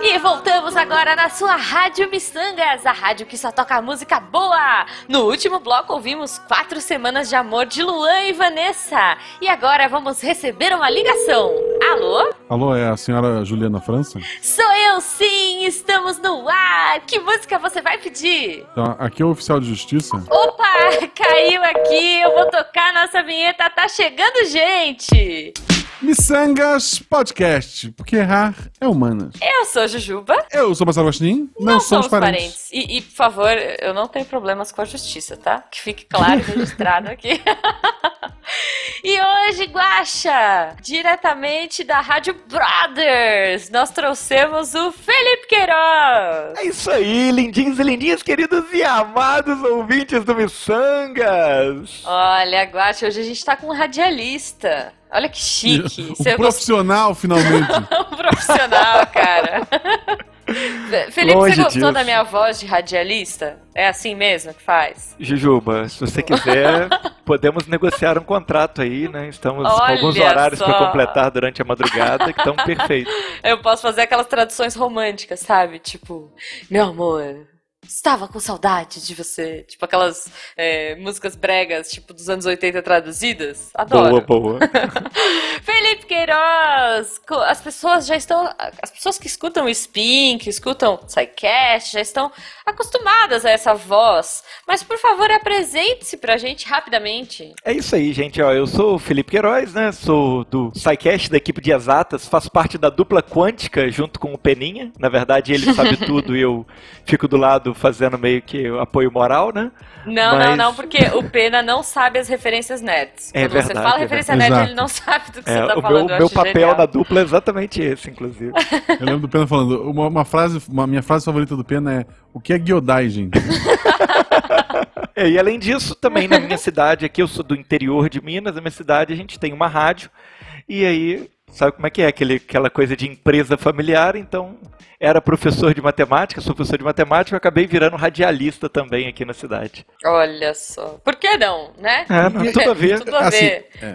E voltamos agora na sua Rádio Missangas, a rádio que só toca música boa. No último bloco ouvimos Quatro Semanas de Amor de Luan e Vanessa. E agora vamos receber uma ligação. Alô? Alô, é a senhora Juliana França? Sou eu sim, estamos no ar. Que música você vai pedir? Então, aqui é o oficial de justiça. Opa, caiu aqui, eu vou tocar nossa vinheta, tá chegando gente. Missangas Podcast, porque errar é humanas. Eu sou Jujuba. Eu sou Marcelo Agostinho, não, Não somos somos parentes. parentes. E, e, por favor, eu não tenho problemas com a justiça, tá? Que fique claro e registrado aqui. e hoje, Guaxa, diretamente da Rádio Brothers, nós trouxemos o Felipe Queiroz. É isso aí, lindinhos e lindinhas, queridos e amados ouvintes do Missangas. Olha, Guaxa, hoje a gente tá com um radialista. Olha que chique. Um gostou? profissional, finalmente. um profissional, cara. Fe- Felipe, Longe você gostou disso. da minha voz de radialista? É assim mesmo que faz? Jujuba, se você quiser, podemos negociar um contrato aí, né? Estamos com Olha alguns horários para completar durante a madrugada que estão perfeitos. Eu posso fazer aquelas traduções românticas, sabe? Tipo, meu amor, estava com saudade de você. Tipo aquelas é, músicas bregas, tipo dos anos 80 traduzidas. Adoro. Boa, boa. Felipe Queiroz! As pessoas já estão. As pessoas que escutam o Spin, que escutam Psycast, já estão acostumadas a essa voz. Mas por favor, apresente-se pra gente rapidamente. É isso aí, gente. Ó, eu sou o Felipe Queiroz, né? Sou do SciCast, da equipe de exatas. Faço parte da dupla quântica junto com o Peninha. Na verdade, ele sabe tudo e eu fico do lado fazendo meio que o apoio moral, né? Não, não, Mas- não, porque o Pena não sabe as referências nerds. É Quando você verdade, fala é referência verdade. nerd, Exato. ele não sabe do que É, você tá o falando. meu, eu meu acho papel genial. na dupla é exatamente esse, inclusive. Eu lembro do Pena falando, uma, uma frase, uma minha frase favorita do Pena é o que é Gyodai, gente? É, e além disso, também na minha cidade, aqui eu sou do interior de Minas, na minha cidade a gente tem uma rádio, e aí, sabe como é que é? Aquele, aquela coisa de empresa familiar, então era professor de matemática, sou professor de matemática, eu acabei virando radialista também aqui na cidade. Olha só. Por que não, né? É, não, tudo a ver. Tudo a Assim, ver. é.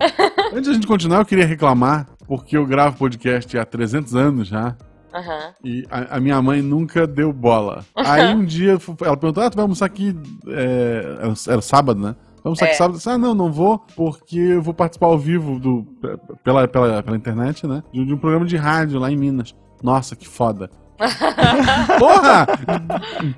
Antes da gente continuar, eu queria reclamar, porque eu gravo podcast há 300 anos já, Aham. e a, a minha mãe nunca deu bola. Aí um dia ela perguntou: Ah, tu vai almoçar aqui? é, era, era sábado, né? Almoçar É. aqui sábado? Eu disse, ah, não, não vou, porque eu vou participar ao vivo do, pela, pela, pela internet, né? De, de um programa de rádio lá em Minas. Nossa, que foda. Porra!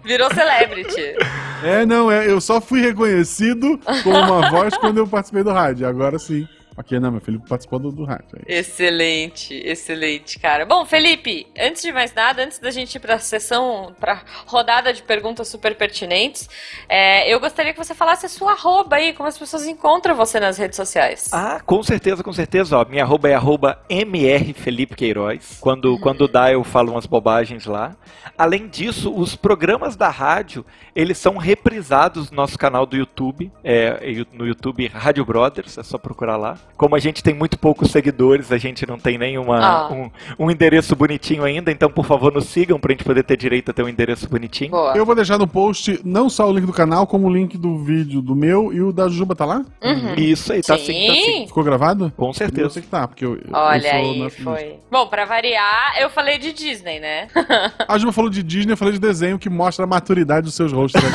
Virou celebrity. É, não, é, eu só fui reconhecido com uma voz quando eu participei do rádio. Agora sim. Ok, não, meu filho participou do, do rádio. aí. Excelente, excelente, cara. Bom, Felipe, antes de mais nada, antes da gente ir pra sessão, pra rodada de perguntas super pertinentes, é, eu gostaria que você falasse a sua arroba aí, como as pessoas encontram você nas redes sociais. Ah, com certeza, com certeza. Ó, minha arroba é arroba MR Felipe Queiroz. Quando, quando dá, eu falo umas bobagens lá. Além disso, os programas da rádio, eles são reprisados no nosso canal do YouTube. É, no YouTube Rádio Brothers, é só procurar lá. Como a gente tem muito poucos seguidores, a gente não tem nenhuma Ah. um, um endereço bonitinho ainda, então por favor nos sigam pra gente poder ter direito a ter um endereço bonitinho. Boa. Eu vou deixar no post não só o link do canal, como o link do vídeo do meu e o da Jujuba tá lá? Uhum. Isso aí, tá sim, tá sim. Sim. Ficou gravado? Com Eu certeza. sei que tá, porque eu, eu- eu Olha sou aí, na- foi. Bom, pra variar, eu falei de Disney, né? A Jujuba falou de Disney, eu falei de desenho que mostra a maturidade dos seus rostos. né?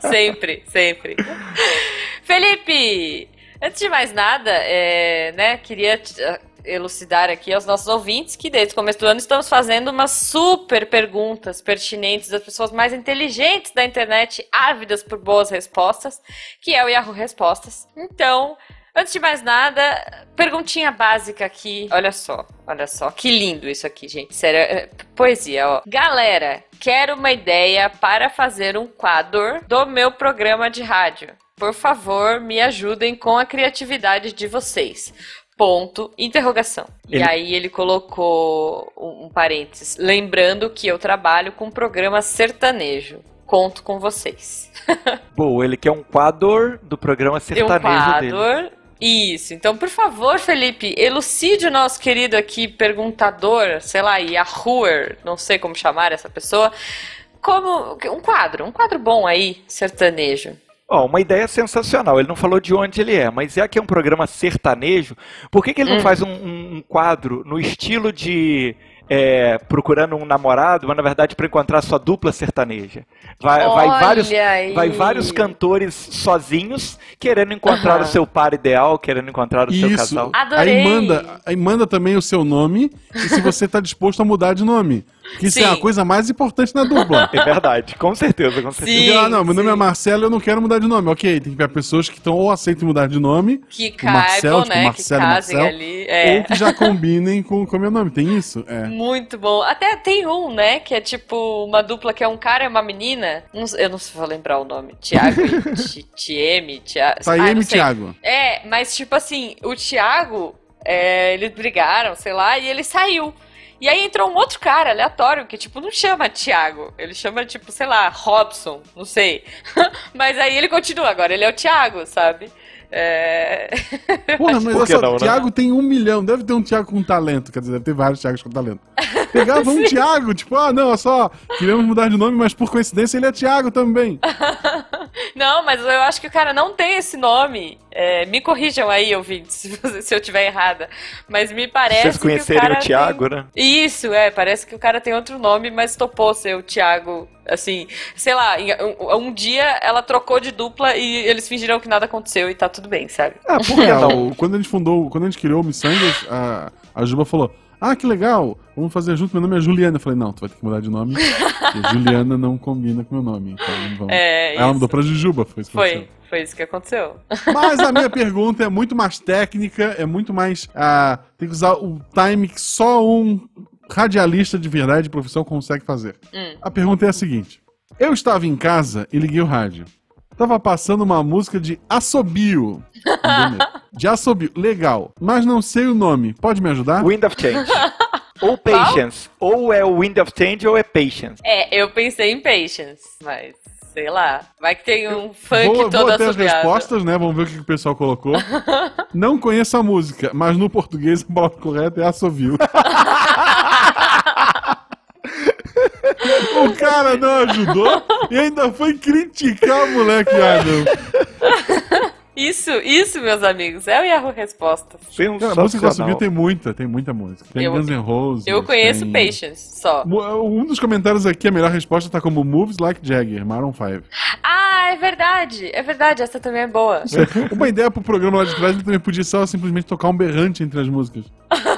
sempre, sempre. Felipe, antes de mais nada, é, né, queria elucidar aqui aos nossos ouvintes que desde o começo do ano estamos fazendo umas super perguntas pertinentes das pessoas mais inteligentes da internet, ávidas por boas respostas, que é o Yahoo Respostas. Então, antes de mais nada, perguntinha básica aqui. Olha só, olha só, que lindo isso aqui, gente. Sério, é poesia, ó. Galera, quero uma ideia para fazer um quadro do meu programa de rádio. Por favor, me ajudem com a criatividade de vocês. Ponto, interrogação. E Ele- aí ele colocou um, um parênteses. Lembrando que eu trabalho com um programa sertanejo. Conto com vocês. Boa, ele quer um quadro do programa um sertanejo dele. quadro. Isso. Então, por favor, Felipe, elucide o nosso querido aqui perguntador, sei lá, Yahuer, não sei como chamar essa pessoa, como um quadro, um quadro bom aí, sertanejo. Ó, uma ideia sensacional. Ele não falou de onde ele é, mas já que é um programa sertanejo, por que, que ele não Hum. faz um, um- um quadro no estilo de é, procurando um namorado, mas na verdade para encontrar sua dupla sertaneja. Vai, vai, vários, aí. vai vários cantores sozinhos querendo encontrar Aham. o seu par ideal, querendo encontrar o seu Isso. casal. Adorei. Aí manda, aí manda também o seu nome e se você tá disposto a mudar de nome. Que isso é Sim. a coisa mais importante na dupla. É verdade, com certeza, com certeza. Sim. Ah, não, meu nome sim. é Marcelo, eu não quero mudar de nome. Ok, tem que ver pessoas que estão ou aceitam mudar de nome, Que caibam, tipo, né? Marcelo, que casem Marcel, ali. É. ou que já combinem com com o meu nome. Tem isso? É. Muito bom. Até tem um, né? Que é tipo uma dupla que é um cara e uma menina. Eu não sei- vou lembrar o nome. Tiago e Ti- Tieme. Tiago. Taime não e sei. Thiago. É, mas tipo assim, o Thiago, é, eles brigaram, sei lá, e ele saiu. E aí entrou um outro cara aleatório que, tipo, não chama Thiago. Ele chama, tipo, sei lá, Robson, não sei. Mas aí ele continua, agora ele é o Thiago, sabe? É... Porra, mas Por só, não, né? Thiago tem um milhão. Deve ter um Thiago com talento. Quer dizer, deve ter vários Thiagos com talento. Pegava um Thiago, tipo, ah, não, olha só, queremos mudar de nome, mas por coincidência ele é Thiago também. Não, mas eu acho que o cara não tem esse nome. É, me corrijam aí, ouvintes, se, eu tiver errada. Mas me parece Vocês que o conhecerem cara o Thiago, tem... né? Isso, é, parece que o cara tem outro nome, mas topou ser o Thiago. Assim, sei lá, um, um dia ela trocou de dupla e eles fingiram que nada aconteceu e tá tudo bem, sabe? Ah, por que É, não? quando a gente fundou, quando a gente criou o Missangas, a, a Juba falou: Ah, que legal, vamos fazer junto, meu nome é Juliana. Eu falei, não, tu vai ter que mudar de nome, Juliana não combina com meu nome. Então vamos. É, Ela mudou pra Jujuba, foi isso que Foi, aconteceu. foi isso que aconteceu. Mas a minha pergunta é muito mais técnica, é muito mais. ah, tem que usar o time que só um radialista de verdade de profissão consegue fazer. Hum. A pergunta é a seguinte: Eu estava em casa e liguei o rádio. Tava passando uma música de assobio. de assobio. Legal. Mas não sei o nome. Pode me ajudar? Wind of Change. ou Patience. Ou é o Wind of Change ou é Patience. É, eu pensei em Patience, mas sei lá. Vai que tem um funk Vou, todo vou ter as respostas, né? Vamos ver o que o pessoal colocou. Não conheço a música, mas no português a palavra correta é assovio. O cara não ajudou e ainda foi criticar o moleque Adam. Isso, isso, meus amigos, é o Yahoo Respostas. Cara, a música que assobio tem muita, tem muita música. Tem Eu- Guns N' Roses. Eu conheço tem... Patience, só. Um dos comentários aqui, a melhor resposta tá como Moves Like Jagger, Maroon 5. Ah, é verdade, é verdade, essa também é boa. Uma ideia pro programa lá de trás, ele também podia só simplesmente tocar um berrante entre as músicas.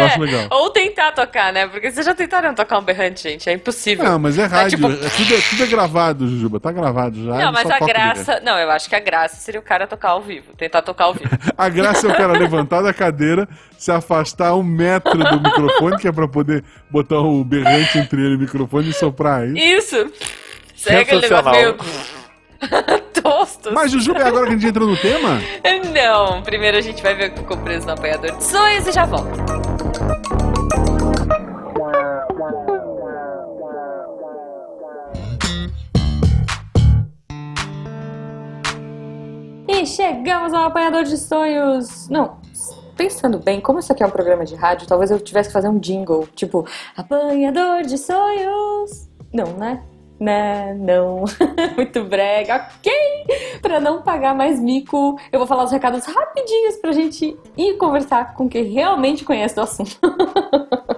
Eu acho legal. Ou tentar tocar, né? Porque vocês já tentaram tocar um berrante, gente, é impossível. Não, mas é rádio. tipo- é tudo, é, tudo é gravado, Jujuba. Tá gravado já. Não, ele mas só a graça. Não, eu acho que a graça seria o cara tocar ao vivo. Tentar tocar ao vivo. A graça é o cara levantar da cadeira, se afastar um metro do microfone, que é pra poder botar o berrante entre ele e o microfone e soprar aí. Isso! Segue aquele negócio meio. Tosto. Mas, Jujuba, é agora que a gente entra no tema? Não, primeiro a gente vai ver o que ficou preso no apanhador de sonhos e já volta. E chegamos ao apanhador de sonhos. Não, pensando bem, como isso aqui é um programa de rádio, talvez eu tivesse que fazer um jingle, tipo, apanhador de sonhos. Não, né? Né, não. Muito brega, ok? Pra não pagar mais mico, eu vou falar os recados rapidinhos pra gente ir conversar com quem realmente conhece do assunto.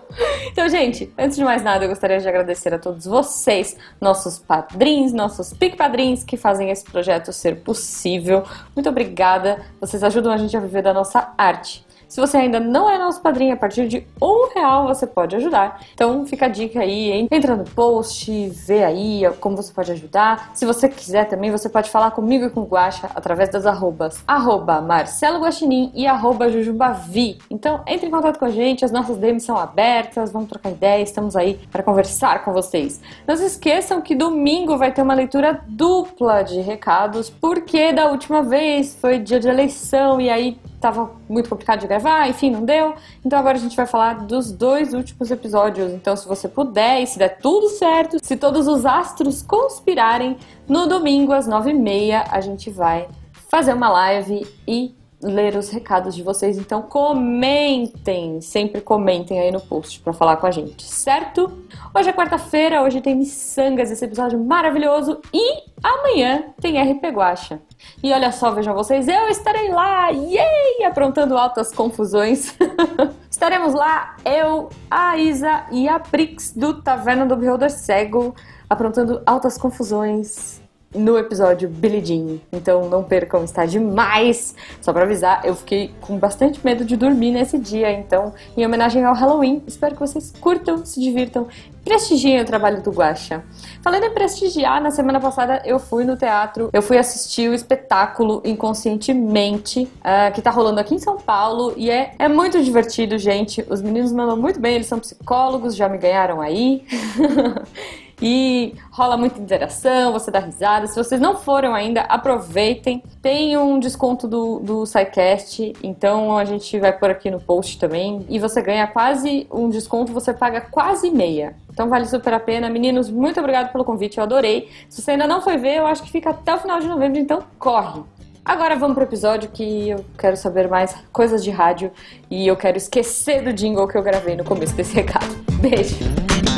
Então, gente, antes de mais nada, eu gostaria de agradecer a todos vocês, nossos padrinhos, nossos pic-padrinhos que fazem esse projeto ser possível. Muito obrigada, vocês ajudam a gente a viver da nossa arte. Se você ainda não é nosso padrinho, a partir de um real você pode ajudar. Então fica a dica aí, hein? entra no post, vê aí como você pode ajudar. Se você quiser também, você pode falar comigo e com o Guaxa através das arrobas arroba Marcelo Guaxinim e arroba Jujubavi. Então entre em contato com a gente, as nossas DMs são abertas, vamos trocar ideias, estamos aí para conversar com vocês. Não se esqueçam que domingo vai ter uma leitura dupla de recados, porque da última vez foi dia de eleição e aí tava muito complicado de gravar, enfim, não deu. Então agora a gente vai falar dos dois últimos episódios. Então, se você puder e se der tudo certo, se todos os astros conspirarem, no domingo às nove e meia a gente vai fazer uma live e ler os recados de vocês. Então comentem, sempre comentem aí no post para falar com a gente, certo? Hoje é quarta-feira, hoje tem Missangas, esse episódio maravilhoso e amanhã tem RP Guacha. E olha só, vejam vocês, eu estarei lá, yay, aprontando altas confusões. Estaremos lá, eu, a Isa e a Prix do Taverna do Beholder Cego, aprontando altas confusões no episódio Billie Jean. Então não percam, está demais! Só pra avisar, eu fiquei com bastante medo de dormir nesse dia, então, em homenagem ao Halloween, espero que vocês curtam, se divirtam, prestigiem o trabalho do Guaxa. Falando em prestigiar, na semana passada eu fui no teatro, eu fui assistir o espetáculo Inconscientemente, uh, que tá rolando aqui em São Paulo, e é, é muito divertido, gente. Os meninos mandam muito bem, eles são psicólogos, já me ganharam aí. e rola muita interação, você dá risada. Se vocês não foram ainda, aproveitem. Tem um desconto do, do SciCast, então a gente vai por aqui no post também. E você ganha quase um desconto, você paga quase meia. Então vale super a pena. Meninos, muito obrigado pelo convite, eu adorei. Se você ainda não foi ver, eu acho que fica até o final de novembro, então corre! Agora vamos pro episódio que eu quero saber mais coisas de rádio e eu quero esquecer do jingle que eu gravei no começo desse recado. Beijo!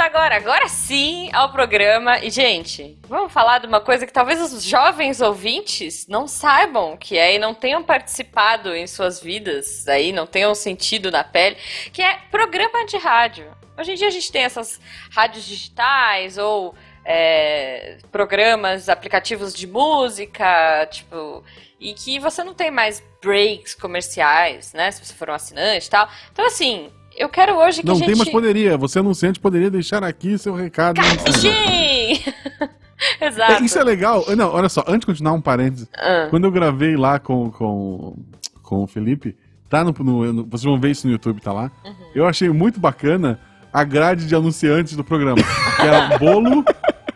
Agora, agora sim, ao programa. E, gente, vamos falar de uma coisa que talvez os jovens ouvintes não saibam que é e não tenham participado em suas vidas, aí não tenham sentido na pele, que é programa de rádio. Hoje em dia a gente tem essas rádios digitais ou é, programas, aplicativos de música, tipo, e que você não tem mais breaks comerciais, né? Se você for um assinante e tal. Então, assim, eu quero hoje que não a gente... Não tem, mas poderia. Você anunciante poderia deixar aqui seu recado. Sim! Exato. É, isso é legal. Não, olha só, antes de continuar um parênteses. Ah. Quando eu gravei lá com, com, com o Felipe, tá no, no, no, vocês vão ver isso no YouTube, tá lá. Uhum. Eu achei muito bacana a grade de anunciantes do programa. que era bolo,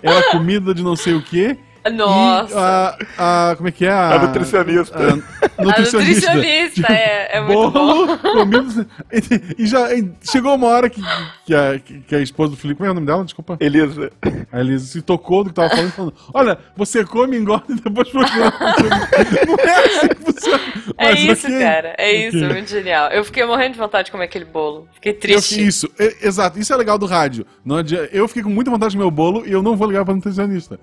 era comida de não sei o quê nossa. E a, a, como é que é? A, a nutricionista. A, nutricionista. A nutricionista, é, é muito bom. Comido, e, e, já e chegou uma hora que, que, a, que a esposa do Felipe, como é o nome dela? Desculpa. Elisa. A Elisa se tocou do que tava falando, falando, olha, você come, engorda e depois procura. Não é assim que funciona. É Mas, isso, okay. cara. É okay. isso, muito genial. Eu fiquei morrendo de vontade de comer aquele bolo. Fiquei triste. Eu, isso, é, exato. Isso é legal do rádio. Não eu fiquei com muita vontade de comer o bolo e eu não vou ligar pra nutricionista.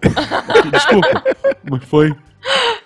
Desculpa desculpa. Mas foi.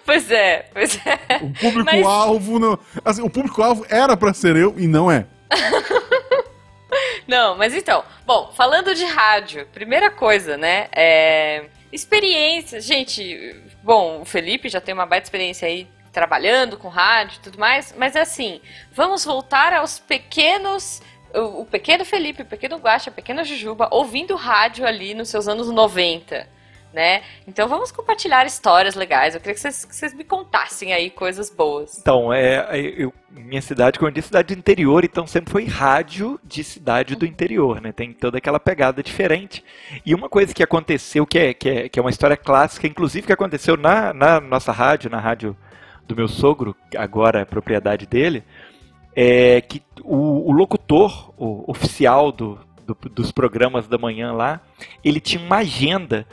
Pois é, pois é. O público-alvo não. Assim, o público-alvo era para ser eu e não é. não, mas então. Bom, falando de rádio, primeira coisa, né? É. Experiência. Gente, bom, o Felipe já tem uma baita experiência aí trabalhando com rádio e tudo mais, mas é assim, vamos voltar aos pequenos o, o pequeno Felipe, o pequeno Guaxa, a pequena Jujuba, ouvindo rádio ali nos seus anos 90 né? Então vamos compartilhar histórias legais. Eu queria que vocês, que vocês me contassem aí coisas boas. Então, é, é, eu, minha cidade, como eu disse, cidade do interior, então sempre foi rádio de cidade do interior, né? Tem toda aquela pegada diferente. E uma coisa que aconteceu, que é, que é, que é uma história clássica, inclusive que aconteceu na, na nossa rádio, na rádio do meu sogro, agora é propriedade dele, é que o, o locutor o oficial do, do, dos programas da manhã lá, ele tinha uma agenda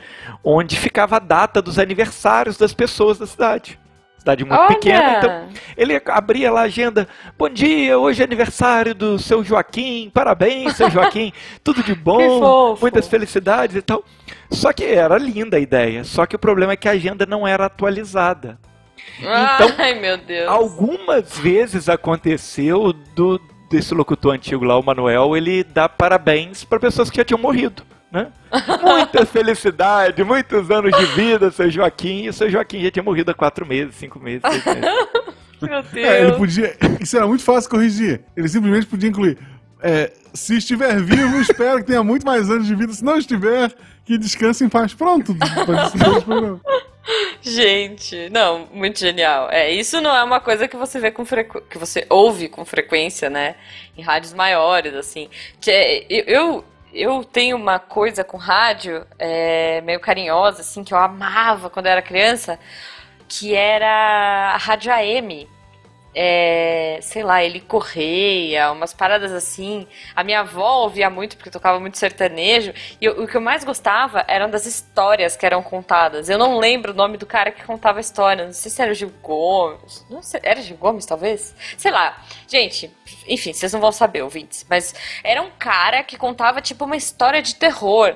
onde ficava a data dos aniversários das pessoas da cidade. Cidade muito Olha. pequena, então ele abria lá a agenda. Bom dia, hoje é aniversário do seu Joaquim, parabéns, seu Joaquim, tudo de bom, muitas felicidades e tal. Só que era linda a ideia, só que o problema é que a agenda não era atualizada. Então, Ai, meu Deus. algumas vezes aconteceu do, desse locutor antigo lá, o Manuel, ele dá parabéns para pessoas que já tinham morrido. Né? Muita felicidade, muitos anos de vida, seu Joaquim. E o seu Joaquim já tinha morrido há quatro meses, cinco meses, seis meses. Meu Deus. É, ele podia. Isso era muito fácil corrigir. Ele simplesmente podia incluir. É, se estiver vivo, espero que tenha muito mais anos de vida. Se não estiver, que descanse em paz. Pronto. Gente, não, muito genial. É, isso não é uma coisa que você vê com frequ... que você ouve com frequência, né? Em rádios maiores, assim. É, eu, eu tenho uma coisa com rádio é, meio carinhosa, assim, que eu amava quando era criança, que era a rádio AM é, sei lá, ele correia, umas paradas assim. A minha avó ouvia muito porque tocava muito sertanejo. E eu, o que eu mais gostava eram das histórias que eram contadas. Eu não lembro o nome do cara que contava a história. Não sei se era o Gil Gomes. Não sei, era Gil Gomes, talvez? Sei lá. Gente, enfim, vocês não vão saber, ouvintes. Mas era um cara que contava tipo uma história de terror.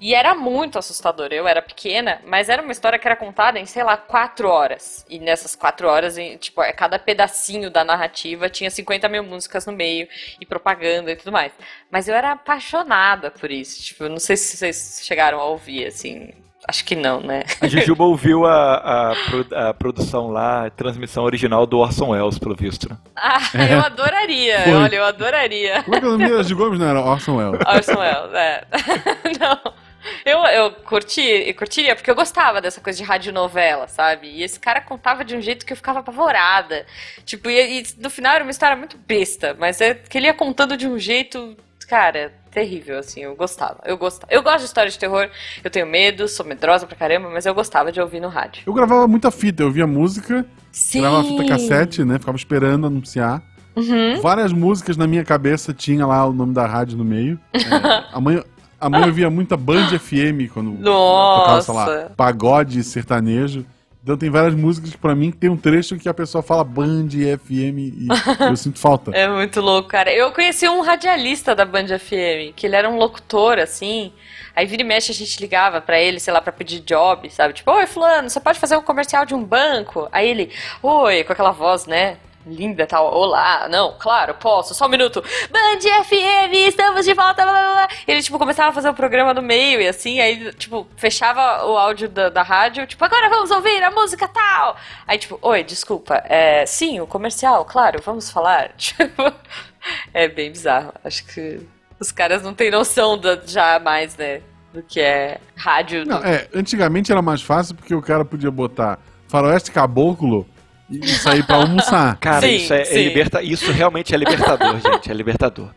E era muito assustador. Eu era pequena, mas era uma história que era contada em, sei lá, quatro horas. E nessas quatro horas, tipo, é, cada pedacinho da narrativa tinha 50 mil músicas no meio e propaganda e tudo mais. Mas eu era apaixonada por isso. Tipo, não sei se vocês chegaram a ouvir, assim. Acho que não, né? A Jujuba ouviu a, a, a, produção lá, a transmissão original do Orson Welles, pelo visto. Né? Ah, eu adoraria. Foi. Olha, eu adoraria. Como é que é o nome de Gomes não era Orson Welles? Orson Welles, é. não. Eu, eu curti, eu curtiria, porque eu gostava dessa coisa de radionovela, sabe? E esse cara contava de um jeito que eu ficava apavorada. Tipo, e, e no final era uma história muito besta, mas é que ele ia contando de um jeito, cara, terrível, assim, eu gostava. Eu gostava. Eu gosto de história de terror, eu tenho medo, sou medrosa pra caramba, mas eu gostava de ouvir no rádio. Eu gravava muita fita, eu via música, Sim. gravava fita cassete, né? Ficava esperando anunciar. Uhum. Várias músicas na minha cabeça tinha lá o nome da rádio no meio. É, a mãe, a mãe ouvia muita Band FM quando Nossa. tocava, sei lá, pagode sertanejo. Então tem várias músicas que pra mim tem um trecho que a pessoa fala Band FM e eu sinto falta. É muito louco, cara. Eu conheci um radialista da Band FM, que ele era um locutor, assim. Aí vira e mexe a gente ligava para ele, sei lá, pra pedir job, sabe? Tipo, oi, fulano, você pode fazer um comercial de um banco? Aí ele, oi, com aquela voz, né? Linda tal. Olá, não, claro, posso, só um minuto. Band FM, estamos de volta. Blá, blá. Ele, tipo, começava a fazer o programa no meio e assim, aí, tipo, fechava o áudio da, da rádio, tipo, agora vamos ouvir a música tal. Aí, tipo, oi, desculpa, é, sim, o comercial, claro, vamos falar. Tipo, é bem bizarro. Acho que os caras não têm noção da, já mais, né, do que é rádio. Não, é, antigamente era mais fácil porque o cara podia botar faroeste caboclo e sair para almoçar. Cara, sim, isso é, é liberta... isso realmente é libertador, gente, é libertador.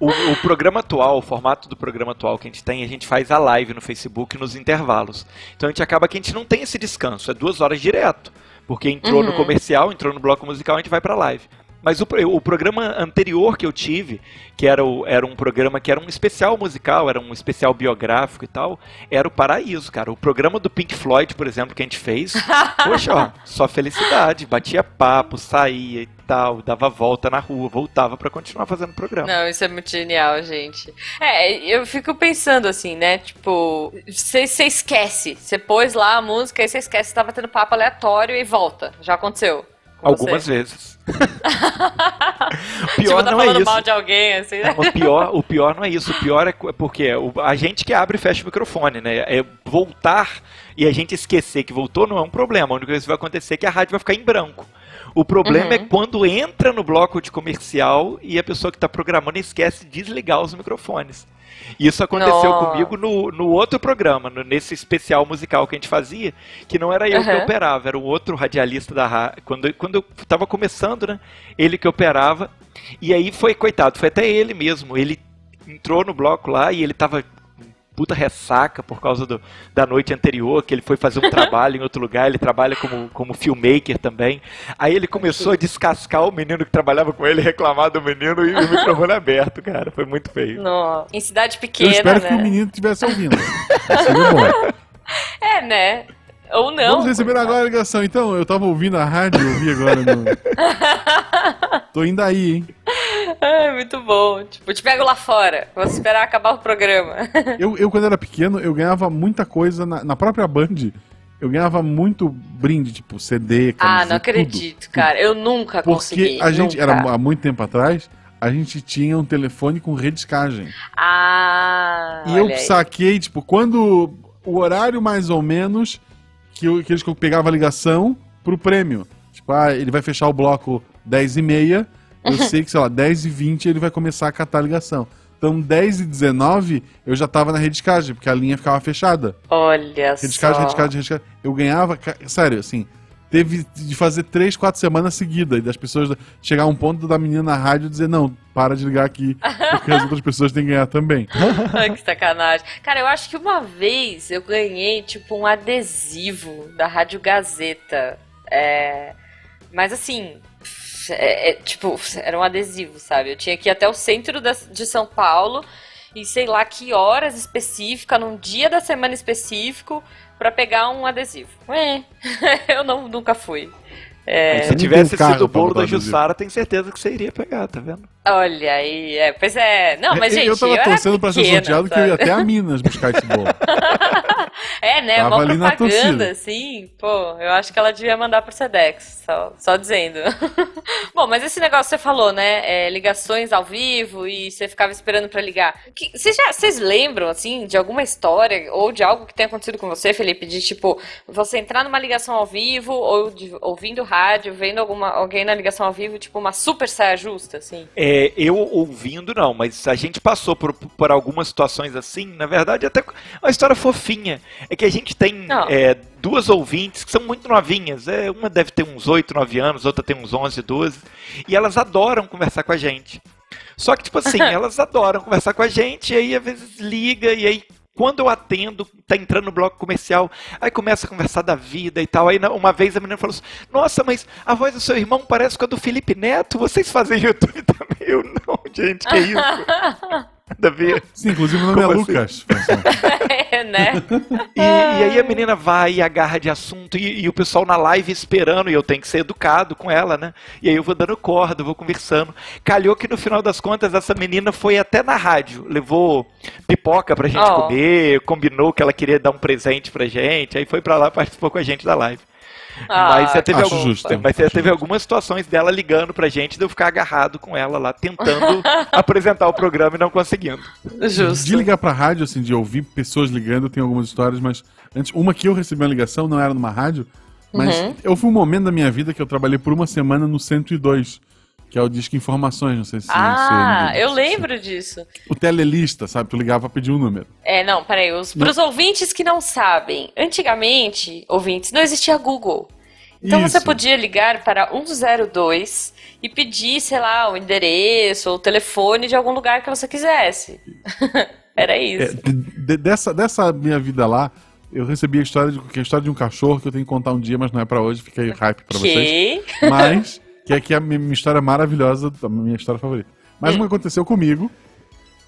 O, o, programa atual, o formato do programa atual que a gente tem, a gente faz a live no Facebook nos intervalos. Então a gente acaba que a gente não tem esse descanso, é duas horas direto. Porque entrou uhum. no comercial, entrou no bloco musical, a gente vai pra live. Mas o, o, programa anterior que eu tive, que era, o, era um programa que era um especial musical, era um especial biográfico e tal, era o Paraíso, cara. O programa do Pink Floyd, por exemplo, que a gente fez, poxa, ó, só felicidade. Batia papo, saía e tal, dava volta na rua, voltava para continuar fazendo o programa. Não, isso é muito genial, gente. É, eu fico pensando assim, né? Tipo, você esquece. Você pôs lá a música e você esquece, você tava tendo papo aleatório e volta. Já aconteceu. Algumas você. vezes. o pior tipo, tá não é isso. mal de alguém, assim. Não, o, pior, o pior não é isso. O pior é porque a gente que abre e fecha o microfone, né? É voltar e a gente esquecer que voltou não é um problema. A única coisa que vai acontecer é que a rádio vai ficar em branco. O problema é uhum. é quando entra no bloco de comercial e a pessoa que está programando esquece de desligar os microfones. Isso aconteceu Nossa. comigo no, no outro programa, no, nesse especial musical que a gente fazia, que não era eu uhum. que operava, era um outro radialista da rádio. Quando, quando eu estava começando, né? Ele que operava. E aí foi, coitado, foi até ele mesmo. Ele entrou no bloco lá e ele estava puta ressaca por causa do, da noite anterior, que ele foi fazer um trabalho em outro lugar, ele trabalha como, como filmmaker também. Aí ele começou a descascar o menino que trabalhava com ele, reclamar do menino e o microfone aberto, cara. Foi muito feio. Nossa. Em cidade pequena, Eu espero né? que o menino estivesse ouvindo. Seria bom. É, né? Ou não. Vamos receber agora a ligação. Então, eu tava ouvindo a rádio, eu ouvi agora no... Tô indo aí, hein? Ai, muito bom. Tipo, te pego lá fora. Vou esperar acabar o programa. eu, eu, quando era pequeno, eu ganhava muita coisa na, na própria Band. Eu ganhava muito brinde, tipo CD, camisa, Ah, não acredito, tudo, cara. Eu nunca Porque consegui. Porque a gente, nunca. era há muito tempo atrás, a gente tinha um telefone com redescagem. Ah, E eu saquei, tipo, quando o horário mais ou menos que, eu, que eles pegavam a ligação pro prêmio. Tipo, ah, ele vai fechar o bloco 10 e meia, eu sei que, sei lá, 10 e 20 ele vai começar a catar a ligação. Então, 10 e 19 eu já tava na redescagem, porque a linha ficava fechada. Olha redescagem, só. Redescagem, redescagem, Eu ganhava, sério, assim, teve de fazer 3, 4 semanas seguidas, e das pessoas chegar a um ponto da menina na rádio dizer, não, para de ligar aqui, porque as outras pessoas têm que ganhar também. Ai, que sacanagem. Cara, eu acho que uma vez eu ganhei, tipo, um adesivo da Rádio Gazeta. É... Mas assim, é, é, tipo, era um adesivo, sabe? Eu tinha que ir até o centro da, de São Paulo e sei lá que horas específicas, num dia da semana específico, para pegar um adesivo. É, eu não, nunca fui. É... Se tivesse sido o bolo da Jussara, tenho certeza que você iria pegar, tá vendo? Olha aí, é, pois é. Não, mas gente, eu tava eu torcendo pra ser sorteado que eu ia até a Minas buscar esse bolo. é, né? Tava uma propaganda, assim. Pô, eu acho que ela devia mandar pro Sedex, só, só dizendo. Bom, mas esse negócio que você falou, né? É, ligações ao vivo e você ficava esperando para ligar. Vocês já vocês lembram, assim, de alguma história ou de algo que tenha acontecido com você, Felipe? De tipo, você entrar numa ligação ao vivo ou de, ouvindo rádio, vendo alguma, alguém na ligação ao vivo, tipo, uma super saia justa, assim? É, eu ouvindo não, mas a gente passou por, por algumas situações assim, na verdade, até uma história fofinha. É que a gente tem é, duas ouvintes que são muito novinhas. É, uma deve ter uns 8, 9 anos, outra tem uns 11, 12. E elas adoram conversar com a gente. Só que, tipo assim, elas adoram conversar com a gente, e aí às vezes liga, e aí quando eu atendo, tá entrando no bloco comercial, aí começa a conversar da vida e tal. Aí uma vez a menina falou assim: Nossa, mas a voz do seu irmão parece com a do Felipe Neto, vocês fazem YouTube também? Eu não, gente, que isso? Ver. Sim, inclusive o nome Como é assim? Lucas. é, né? E, e, aí a menina vai e agarra de assunto e, e, o pessoal na live esperando, e eu tenho que ser educado com ela, né? E aí eu vou dando corda, vou conversando. Calhou que no final das contas essa menina foi até na rádio, levou pipoca pra gente oh. comer, combinou que ela queria dar um presente pra gente, aí foi pra lá participou com a gente da live. Ah, mas já teve, algum, justo, mas já teve algumas situações dela ligando pra gente de eu ficar agarrado com ela lá, tentando apresentar o programa e não conseguindo. Justo. De ligar pra rádio, assim, de ouvir pessoas ligando, tem algumas histórias, mas antes, uma que eu recebi uma ligação, não era numa rádio, mas uhum. eu fui um momento da minha vida que eu trabalhei por uma semana no 102 que é o Disque Informações, não sei se Ah, eu lembro disso. O telelista, sabe? Tu ligava pra pedir um número. É, não, peraí. Os, pros ouvintes que não sabem, antigamente, ouvintes, não existia Google. Então Isso. você podia ligar para 102 e pedir, sei lá, o endereço ou o telefone de algum lugar que você quisesse. Era isso. É, de, dessa, dessa minha vida lá, eu recebi a história, de, a história de um cachorro que eu tenho que contar um dia, mas não é para hoje, fiquei hype pra que? vocês. Mas que é que é a minha história maravilhosa, a minha história favorita. Mas hum. uma que aconteceu comigo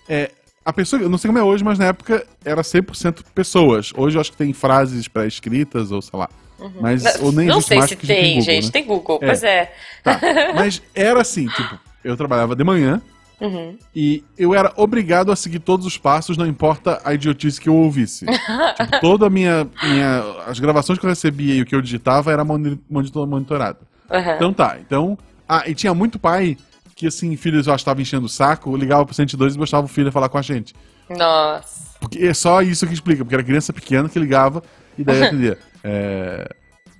é. A pessoa, eu não sei como é hoje, mas na época era 100% pessoas. Hoje eu acho que tem frases pré-escritas, ou sei lá. Uhum. Mas, não, ou nem não sei se tem, tem Google, gente. Né? Tem Google, é. pois é. Tá. Mas era assim, tipo, eu trabalhava de manhã uhum. e eu era obrigado a seguir todos os passos, não importa a idiotice que eu ouvisse. tipo, toda a minha, minha. As gravações que eu recebia e o que eu digitava era monitorado. Uhum. Então tá, então. Ah, e tinha muito pai que, assim, filhos eu acho estavam enchendo o saco, ligava pro 102 e mostrava o filho a falar com a gente. Nossa. Porque é só isso que explica, porque era criança pequena que ligava e daí atendia. é,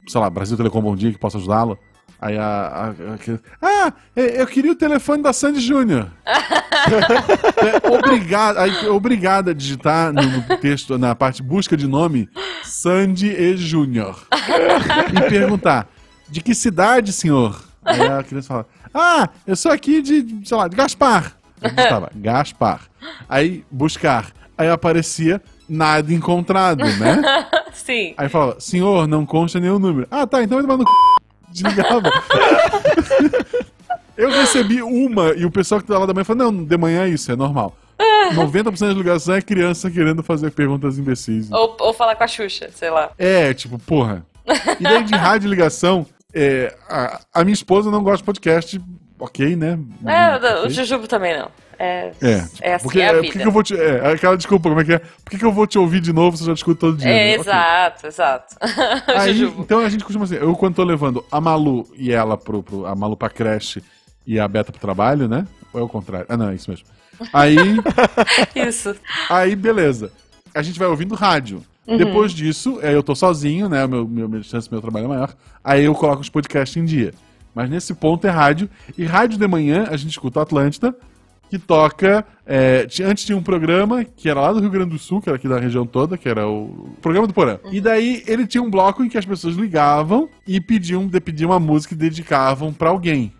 sei lá, Brasil Telecom Bom Dia, que possa ajudá-lo. Aí a, a, a, Ah, é, eu queria o telefone da Sandy Júnior. é, obrigado, aí, obrigado a digitar no, no, texto, na parte busca de nome, Sandy e Júnior. e perguntar: de que cidade, senhor? Aí a criança fala: Ah, eu sou aqui de, sei lá, de Gaspar. Eu estava, Gaspar. Aí, buscar. Aí aparecia nada encontrado, né? Sim. Aí falava, senhor, não consta nenhum número. Ah, tá, então vai tomar no c... Desligava. eu recebi uma e o pessoal que tá lá da manhã falou, não, de manhã é isso, é normal. 90% das ligações é criança querendo fazer perguntas imbecis. Ou, ou falar com a Xuxa, sei lá. É, tipo, porra. E daí de rádio ligação, é, a, a, minha esposa não gosta de podcast, ok, né? É, okay. o Jujubo também não. É, é, é assim porque, é a vida. Por que eu vou te, é, aquela desculpa, como é que é? Por que, que eu vou te ouvir de novo se eu já escuto todo dia? É, né? Exato, okay. exato. Aí, então a gente costuma assim, eu quando tô levando a Malu e ela pro, pro a Malu pra creche e a Beta pro trabalho, né? Ou é o contrário? Ah, não, é isso mesmo. Aí. isso. Aí, beleza. A gente vai ouvindo rádio. Uhum. Depois disso, é, eu tô sozinho, né? O meu, meu, minha chance meu trabalho é maior. Aí eu coloco os podcasts em dia. Mas nesse ponto é rádio. E rádio de manhã a gente escuta o Atlântida, que toca. É, antes tinha um programa que era lá do Rio Grande do Sul, que era aqui da região toda, que era o programa do Porã. Uhum. E daí ele tinha um bloco em que as pessoas ligavam e pediam, pediam uma música e dedicavam para alguém.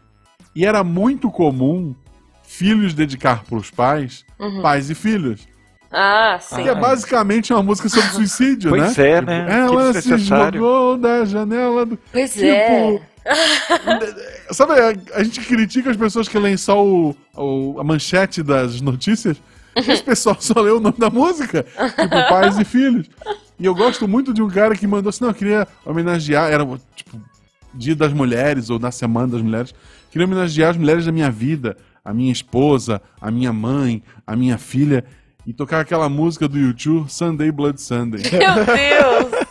E era muito comum filhos dedicar para os pais, uhum. pais e filhos. Ah, sim. Que é basicamente uma música sobre suicídio, pois né? Pois é, né? Ela se jogou da janela do. Pois tipo, é. Sabe, a, a, gente critica as pessoas que leem só o, o a manchete das notícias. Esse pessoal só lê o nome da música. Tipo, pais e filhos. E eu gosto muito de um cara que mandou assim: não, eu queria homenagear. Era, tipo, Dia das Mulheres ou na Semana das Mulheres, queria homenagear as mulheres da minha vida, a minha esposa, a minha mãe, a minha filha, e tocar aquela música do YouTube, Sunday Blood Sunday. Meu Deus!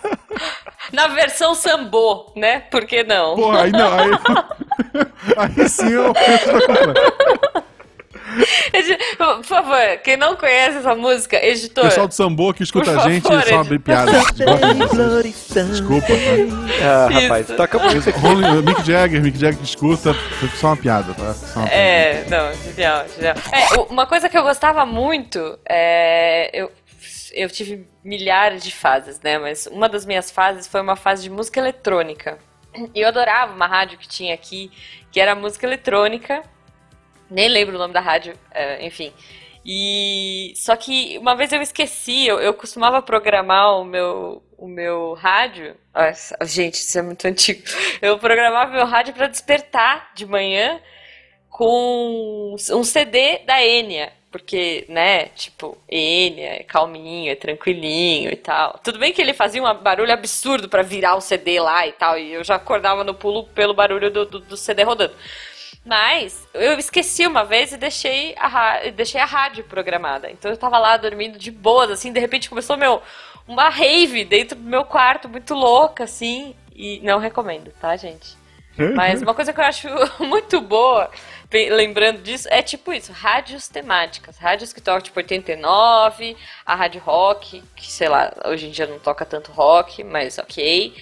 Na versão sambô, né? Por que não? Porra, aí não, aí, aí sim eu Por favor, quem não conhece essa música, editor. Pessoal do Sambô que escuta a gente, favor, só abrir piada. Desculpa. Ah, rapaz, toca música. Mick Jagger, Mick Jagger que escuta, só uma piada, tá? Só uma é, piada. não, genial, genial. É, uma coisa que eu gostava muito, é, eu, eu tive milhares de fases, né? Mas uma das minhas fases foi uma fase de música eletrônica. E eu adorava uma rádio que tinha aqui, que era música eletrônica nem lembro o nome da rádio, é, enfim. E só que uma vez eu esqueci, eu, eu costumava programar o meu o meu rádio. Nossa, gente, isso é muito antigo. Eu programava meu rádio para despertar de manhã com um CD da Enya, porque, né, tipo, Enya é calminho, é tranquilinho e tal. Tudo bem que ele fazia um barulho absurdo para virar o CD lá e tal, e eu já acordava no pulo pelo barulho do, do, do CD rodando. Mas eu esqueci uma vez e deixei a, deixei a rádio programada. Então eu tava lá dormindo de boas, assim, de repente começou meu, uma rave dentro do meu quarto, muito louca, assim. E não recomendo, tá, gente? Mas uma coisa que eu acho muito boa, lembrando disso, é tipo isso, rádios temáticas. Rádios que tocam tipo 89, a rádio rock, que sei lá, hoje em dia não toca tanto rock, mas ok.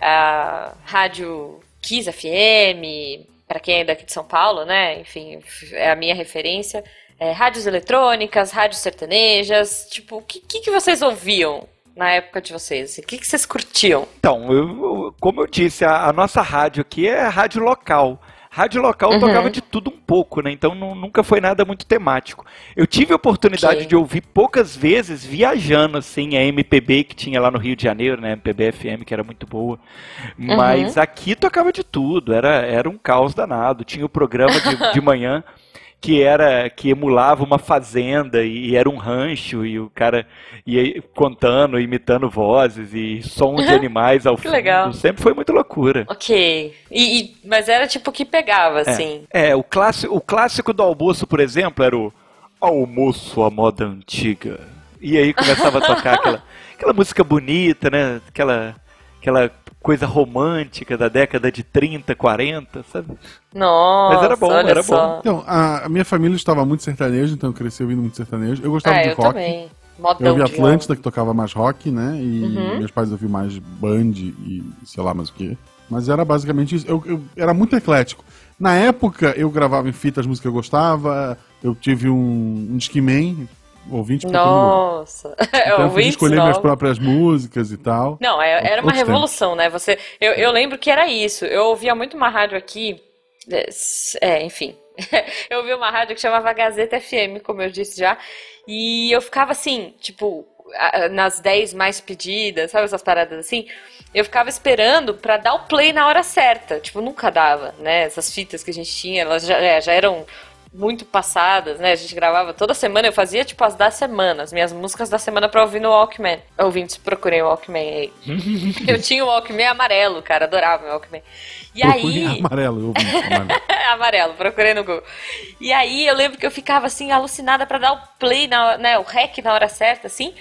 A rádio Kiss FM, para quem é daqui de São Paulo, né? Enfim, é a minha referência. É, rádios eletrônicas, rádios sertanejas, tipo, o que, que, vocês ouviam na época de vocês? O que, que vocês curtiam? Então, eu, como eu disse, a, a nossa rádio aqui é rádio local. Rádio local uhum. tocava de tudo um pouco, né? Então não, nunca foi nada muito temático. Eu tive a oportunidade okay. de ouvir poucas vezes viajando, assim, a MPB que tinha lá no Rio de Janeiro, né? MPB FM, que era muito boa. Mas uhum. aqui tocava de tudo, era, era um caos danado. Tinha o programa de, de manhã que era que emulava uma fazenda e era um rancho e o cara ia contando, imitando vozes e som de animais ao que fundo. Legal. Sempre foi muito loucura. Ok. E, e, mas era tipo que pegava, é. assim. É, o, clássico, o clássico do almoço, por exemplo, era o almoço à moda antiga. E aí começava a tocar aquela, aquela música bonita, né? Aquela, aquela coisa romântica da década de 30, 40, sabe? Nossa, Mas era bom, era só. bom. Então, a, a, minha família estava muito sertanejo, então eu cresci ouvindo muito sertanejo. Eu gostava é, de eu rock. Também. Modão eu ouvi Atlântida, que tocava mais rock, né? E uhum. meus pais ouviam mais Band e sei lá mais o que. Mas era basicamente isso. Eu, eu, era muito eclético. Na época, eu gravava em fita as músicas que eu gostava. Eu tive um, um Discman, ouvinte Nossa, então, eu fui escolher minhas próprias músicas e tal. Não, é, era uma revolução, né? Você, eu, eu lembro que era isso. Eu ouvia muito uma rádio aqui, é, é enfim. eu ouvia uma rádio que chamava Gazeta FM, como eu disse já, e eu ficava assim, tipo, nas 10 mais pedidas, sabe essas paradas assim? Eu ficava esperando para dar o play na hora certa. Tipo, nunca dava, né? Essas fitas que a gente tinha, elas já, é, já eram muito passadas, né? A gente gravava toda semana, eu fazia tipo as da semana, as minhas músicas da semana pra ouvir no Walkman. Ouvintes, procurei o Walkman aí. eu tinha o Walkman amarelo, cara, adorava o Walkman. E aí. Amarelo, eu ouvi amarelo. amarelo, procurei no Google. E aí eu lembro que eu ficava assim, alucinada para dar o play, na, né? O rec na hora certa, assim.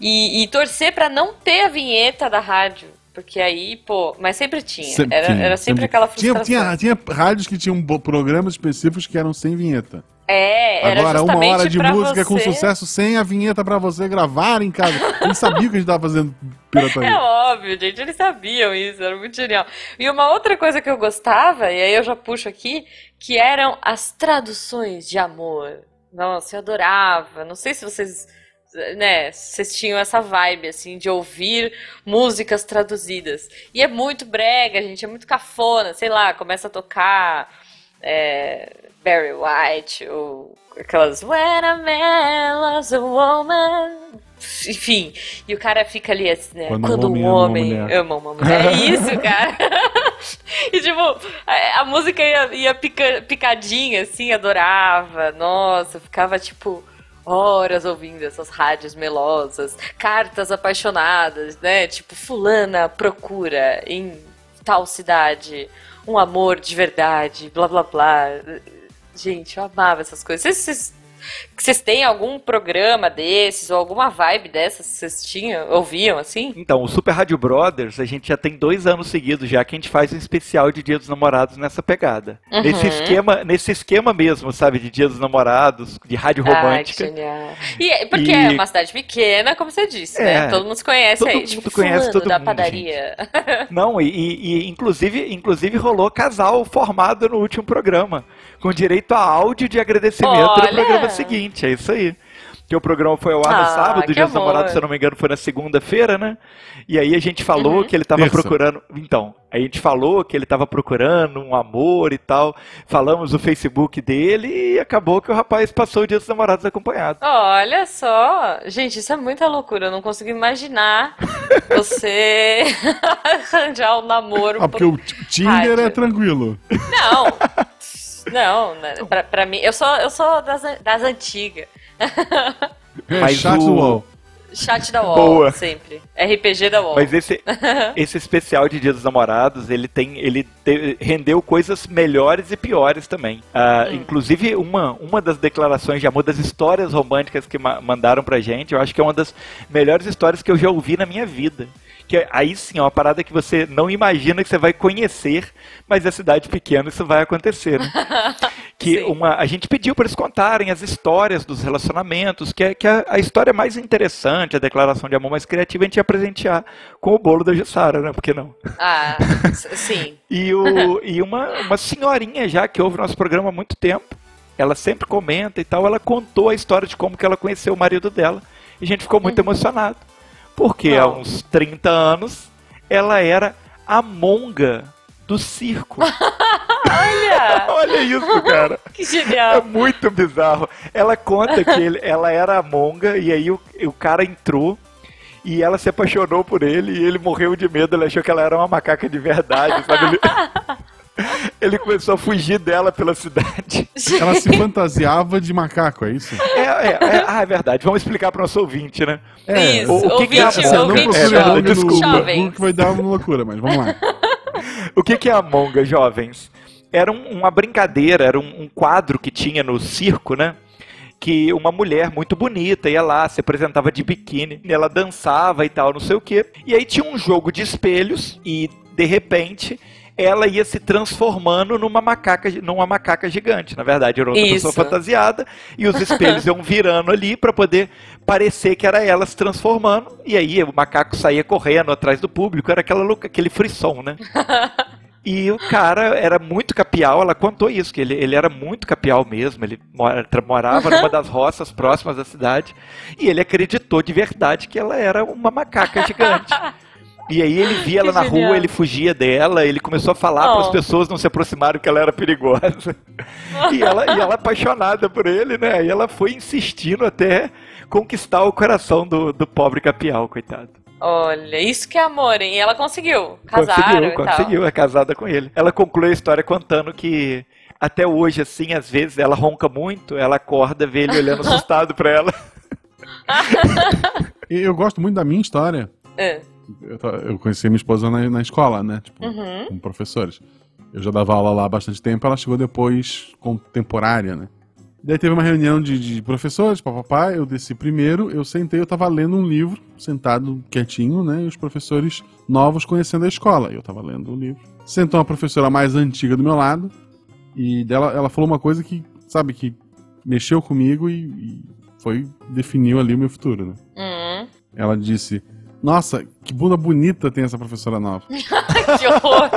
E, e torcer para não ter a vinheta da rádio. Porque aí, pô, mas sempre tinha. Sempre era, tinha, era sempre, sempre, aquela frustração. Tinha, tinha, tinha rádios que tinham programas específicos que eram sem vinheta. É, era Agora, uma hora de música você... com sucesso sem a vinheta para você gravar em casa. Eles sabiam que a gente tava fazendo pirataria. É óbvio, gente. Eles sabiam isso. Era muito genial. E uma outra coisa que eu gostava, e aí eu já puxo aqui, que eram as traduções de amor. Nossa, eu adorava. Não sei se vocês né, vocês tinham essa vibe, assim, de ouvir músicas traduzidas. E é muito brega, gente, é muito cafona, sei lá, começa a tocar é, Barry White, ou aquelas When a man loves a woman. Enfim, e o cara fica ali assim, né? Quando, Quando um homem, ama, ama uma mulher. É isso, cara. e tipo, a, a música ia, ia pica, picadinha, assim, adorava. Nossa, ficava tipo horas ouvindo essas rádios melosas, cartas apaixonadas, né? Tipo, fulana procura em tal cidade, um amor de verdade, blá blá blá. Gente, eu amava essas coisas. Vocês, vocês vocês têm algum programa desses ou alguma vibe dessas que vocês tinham, ouviam assim? Então, o Super Rádio Brothers, a gente já tem dois anos seguidos já que a gente faz um especial de Dia dos Namorados nessa pegada. Uhum. Nesse esquema, nesse esquema mesmo, sabe, de Dia dos Namorados, de rádio romântica. Ai, e é, porque e... é uma cidade pequena, como você disse, né? é, né? Todo mundo se conhece todo aí. Mundo tipo, conhece todo da mundo, padaria. Não, e, e, inclusive, inclusive rolou casal formado no último programa com direito a áudio de agradecimento Olha. no programa seguinte. É isso aí. Que o programa foi ao ar ah, no sábado, o Dia dos Namorados, se eu não me engano, foi na segunda-feira, né? E aí a gente falou uhum. que ele estava procurando. Então, a gente falou que ele estava procurando um amor e tal. Falamos o Facebook dele e acabou que o rapaz passou o Dia dos Namorados acompanhado. Olha só! Gente, isso é muita loucura. Eu não consigo imaginar você arranjar um namoro. Ah, porque o Tinder é rádio. é tranquilo. Não! Não, né, pra, pra mim, eu sou, eu sou das, das antigas. É, Mas chat o... Chat da UOL, Boa. sempre. RPG da UOL. Mas esse, esse especial de Dia dos Namorados, ele tem. Ele te, rendeu coisas melhores e piores também. Uh, hum. Inclusive, uma, uma das declarações de amor, das histórias românticas que ma mandaram pra gente, eu acho que é uma das melhores histórias que eu já ouvi na minha vida que aí sim é uma parada que você não imagina que você vai conhecer, mas a cidade pequena isso vai acontecer. Né? que uma, a gente pediu para eles contarem as histórias dos relacionamentos, que é, que é a história mais interessante, a declaração de amor mais criativa, a gente ia presentear com o bolo da Jussara, né? Por que não? Ah, sim. e o, e uma, uma senhorinha já que ouve nosso programa há muito tempo, ela sempre comenta e tal, ela contou a história de como que ela conheceu o marido dela. E a gente ficou muito uhum. emocionado. Porque Não. há uns 30 anos ela era a monga do circo. Olha! Olha isso, cara. Que genial. É muito bizarro. Ela conta que ele, ela era a monga e aí o, o cara entrou e ela se apaixonou por ele e ele morreu de medo. Ele achou que ela era uma macaca de verdade, sabe? Ele... Ele começou a fugir dela pela cidade. Ela se fantasiava de macaco, é isso? É, é, é ah, é verdade. Vamos explicar para o nosso ouvinte, né? É, isso, o, o que, ouvinte, que é a Monga? Não é, desculpa, que vai dar uma loucura, mas vamos lá. O que, que é a Monga, jovens? Era um, uma brincadeira, era um, um quadro que tinha no circo, né? que uma mulher muito bonita ia lá, se apresentava de biquíni, ela dançava e tal, não sei o quê. E aí tinha um jogo de espelhos e de repente ela ia se transformando numa macaca, numa macaca gigante. Na verdade, era outra Isso. pessoa fantasiada e os espelhos iam virando ali para poder parecer que era ela se transformando. E aí o macaco saía correndo atrás do público, era aquela aquele frisson, né? E o cara era muito capial, ela contou isso, que ele, ele era muito capial mesmo, ele morava numa das roças próximas da cidade, e ele acreditou de verdade que ela era uma macaca gigante. E aí ele via ela na genial. rua, ele fugia dela, ele começou a falar oh. para as pessoas não se aproximarem que ela era perigosa. e, ela, e ela apaixonada por ele, né? E ela foi insistindo até conquistar o coração do, do pobre Capial, coitado. Olha, isso que é amor, hein? E ela conseguiu. Casaram conseguiu, conseguiu, é casada com ele. Ela conclui a história contando que até hoje, assim, às vezes ela ronca muito, ela acorda, vê ele olhando assustado pra ela. eu gosto muito da minha história. É eu, eu conheci minha esposa na, na escola, né? Tipo, uhum. como professores. Eu já dava aula lá há bastante tempo, ela chegou depois contemporânea, né? Daí teve uma reunião de, de professores, papapá, eu desci primeiro, eu sentei, eu tava lendo um livro, sentado quietinho, né? E os professores novos conhecendo a escola. Eu tava lendo o livro. Sentou uma professora mais antiga do meu lado, e dela, ela falou uma coisa que, sabe, que mexeu comigo e, e foi, definiu ali o meu futuro, né? Uhum. Ela disse, nossa, que bunda bonita tem essa professora nova. que horror!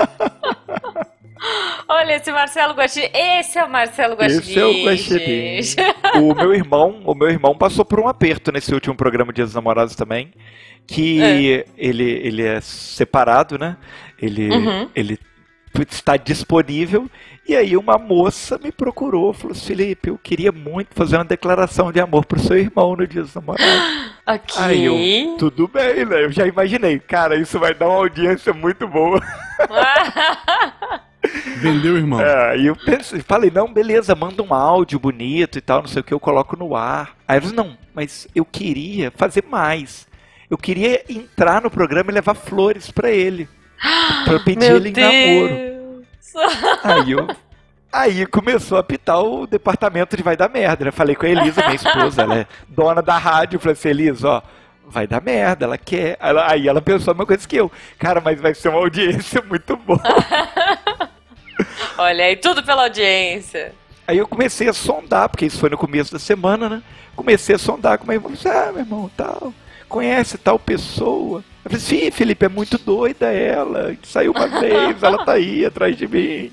Olha, esse Marcelo Guaxinim. Esse é o Marcelo Guaxinim. Esse é o Guaxinim. o meu irmão, o meu irmão passou por um aperto nesse último programa Dias dos Namorados também, que é. ele ele é separado, né? Ele uhum. ele está disponível e aí uma moça me procurou, falou Felipe, eu queria muito fazer uma declaração de amor pro seu irmão no dia dos namorados. Ok. Aí eu, tudo bem, né? Eu já imaginei, cara, isso vai dar uma audiência muito boa. Vendeu, irmão. É, e eu pensei, falei, não, beleza, manda um áudio bonito e tal, não sei o que, eu coloco no ar. Aí eu não, mas eu queria fazer mais. Eu queria entrar no programa e levar flores para ele. Pra pedir ele em namoro. Aí eu Aí começou a pitar o departamento de vai dar merda, né? Falei com a Elisa, minha esposa, ela é dona da rádio. Falei assim, Elisa, ó, vai dar merda, ela quer. Ela, aí ela pensou a mesma coisa que eu. Cara, mas vai ser uma audiência muito boa. Olha aí, tudo pela audiência. Aí eu comecei a sondar, porque isso foi no começo da semana, né? Comecei a sondar com meu irmão. Ah, meu irmão, tal, conhece tal pessoa. Eu falei, sim, Felipe, é muito doida ela. Saiu uma vez, ela tá aí atrás de mim.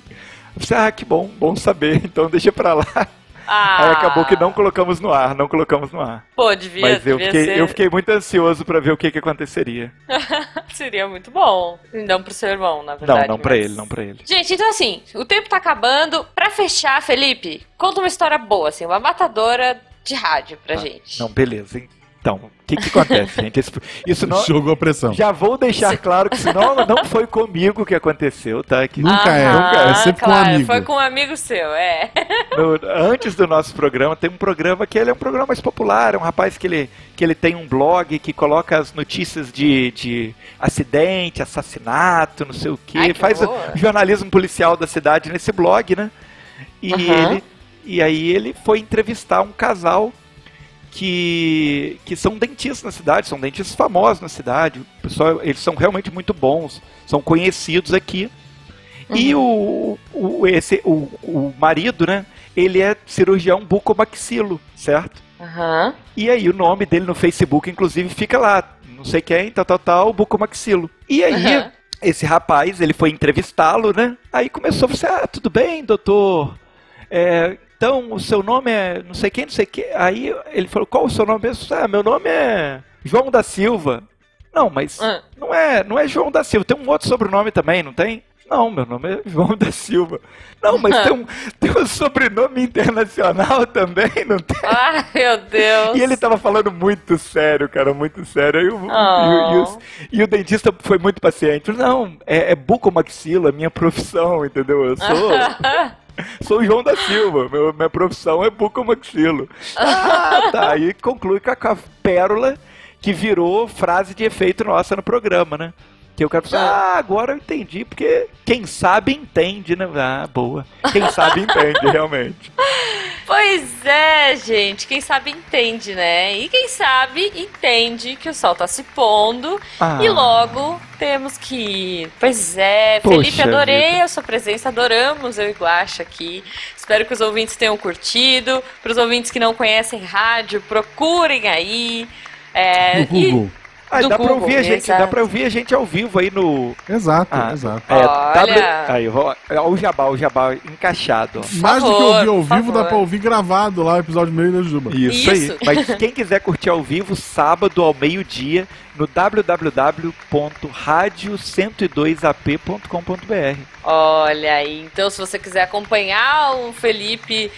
Eu falei, ah, que bom, bom saber, então deixa pra lá. Ah. Aí acabou que não colocamos no ar, não colocamos no ar. Pô, devia, Mas eu, devia fiquei, ser... eu fiquei muito ansioso para ver o que, que aconteceria. Seria muito bom. Não pro seu irmão, na verdade. Não, não mas... pra ele, não pra ele. Gente, então assim, o tempo tá acabando. Pra fechar, Felipe, conta uma história boa, assim, uma matadora de rádio pra ah, gente. Não, beleza. Então, o que, que acontece, gente? Isso, isso não. Jogou a pressão. Já vou deixar claro que senão não foi comigo que aconteceu, tá? Que nunca é, nunca é, é sempre claro, com um amigo. Foi com um amigo seu, é. No, antes do nosso programa, tem um programa que ele é um programa mais popular, é um rapaz que ele, que ele tem um blog que coloca as notícias de, de acidente, assassinato, não sei o quê. Ai, que faz o jornalismo policial da cidade nesse blog, né? E, uhum. ele, e aí ele foi entrevistar um casal que, que são dentistas na cidade, são dentistas famosos na cidade. Pessoal, eles são realmente muito bons, são conhecidos aqui. Uhum. E o, o, esse, o, o marido, né? Ele é cirurgião bucomaxilo, certo? Uhum. E aí o nome dele no Facebook, inclusive, fica lá. Não sei quem, tal, tal, tal, bucomaxilo. E aí, uhum. esse rapaz, ele foi entrevistá-lo, né? Aí começou a falar, ah, tudo bem, doutor? É, então, o seu nome é não sei quem, não sei quem. Aí ele falou, qual o seu nome mesmo? Ah, meu nome é João da Silva. Não, mas ah. não é não é João da Silva. Tem um outro sobrenome também, não tem? Não, meu nome é João da Silva. Não, mas tem, um, tem um sobrenome internacional também, não tem? Ai, meu Deus. E ele tava falando muito sério, cara, muito sério. E o, oh. e, e, e, e o dentista foi muito paciente. Não, é, é bucomaxila, minha profissão, entendeu? Eu sou... Sou o João da Silva, meu, minha profissão é bucomaxilo. Ah, tá. Aí conclui com a pérola que virou frase de efeito nossa no programa, né? Que eu quero pensar, ah, agora eu entendi, porque quem sabe entende, né? Ah, boa. Quem sabe entende, realmente. Pois é, gente. Quem sabe entende, né? E quem sabe entende que o sol tá se pondo ah. e logo temos que ir. Pois é, Poxa Felipe, adorei vida. a sua presença, adoramos eu e Guaxa aqui. Espero que os ouvintes tenham curtido. Para os ouvintes que não conhecem rádio, procurem aí. É, no Google. E ah, dá, Google, pra ouvir a gente, dá pra ouvir a gente ao vivo aí no. Exato, ah, exato. É, w... aí, o jabá, o jabá encaixado. Mais do que ouvir ao vivo, dá pra ouvir gravado lá o episódio meio da Juba. Isso, Isso, aí. Mas quem quiser curtir ao vivo, sábado ao meio-dia, no www.radio102ap.com.br. Olha aí, então se você quiser acompanhar o Felipe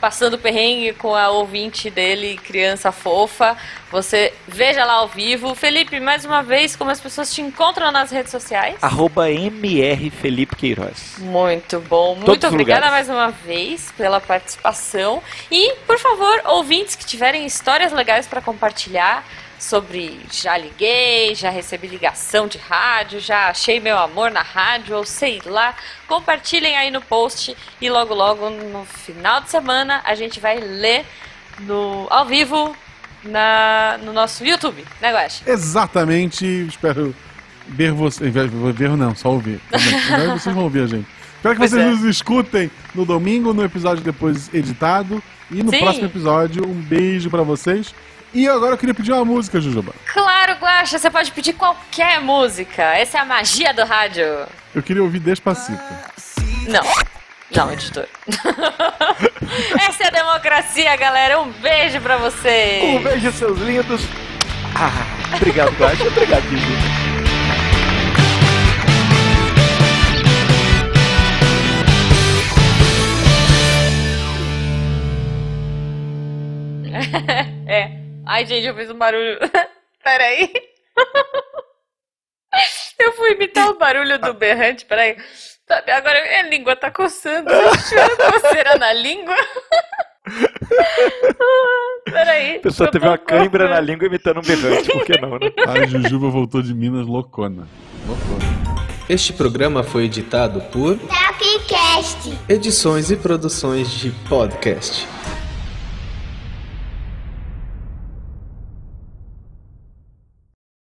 passando perrengue com a ouvinte dele, criança fofa. Você veja lá ao vivo. Felipe, mais uma vez, como as pessoas te encontram nas redes sociais? Arroba MR Felipe Queiroz. Muito bom. Muito Todos obrigada mais uma vez pela participação. E, por favor, ouvintes que tiverem histórias legais para compartilhar, sobre já liguei, já recebi ligação de rádio, já achei meu amor na rádio, ou sei lá. Compartilhem aí no post e logo logo no final de semana a gente vai ler no ao vivo na, no nosso YouTube, né, Guax? Exatamente. Espero ver você. Ver não, só ouvir. vocês vão ouvir a gente. Espero que pois vocês é. nos escutem no domingo, no episódio depois editado. E no Sim. próximo episódio, um beijo para vocês. E agora eu queria pedir uma música, Jujuba. Claro, Guaxa, você pode pedir qualquer música. Essa é a magia do rádio. Eu queria ouvir Despacito. Não. Não, editor. Essa é a democracia, galera. Um beijo pra vocês. Um beijo, seus lindos. Ah, obrigado, Guaxa. obrigado, Jujuba. é. Ai, gente, eu fiz um barulho. Peraí. Eu fui imitar o barulho do berrante, peraí. Sabe, agora minha língua tá coçando. Coceira na língua. Peraí. A pessoa teve uma cãibra na língua imitando um berrante, por que não, né? A Jujuba voltou de Minas loucona. Loucona. Este programa foi editado por Talkcast. Edições e Produções de Podcast.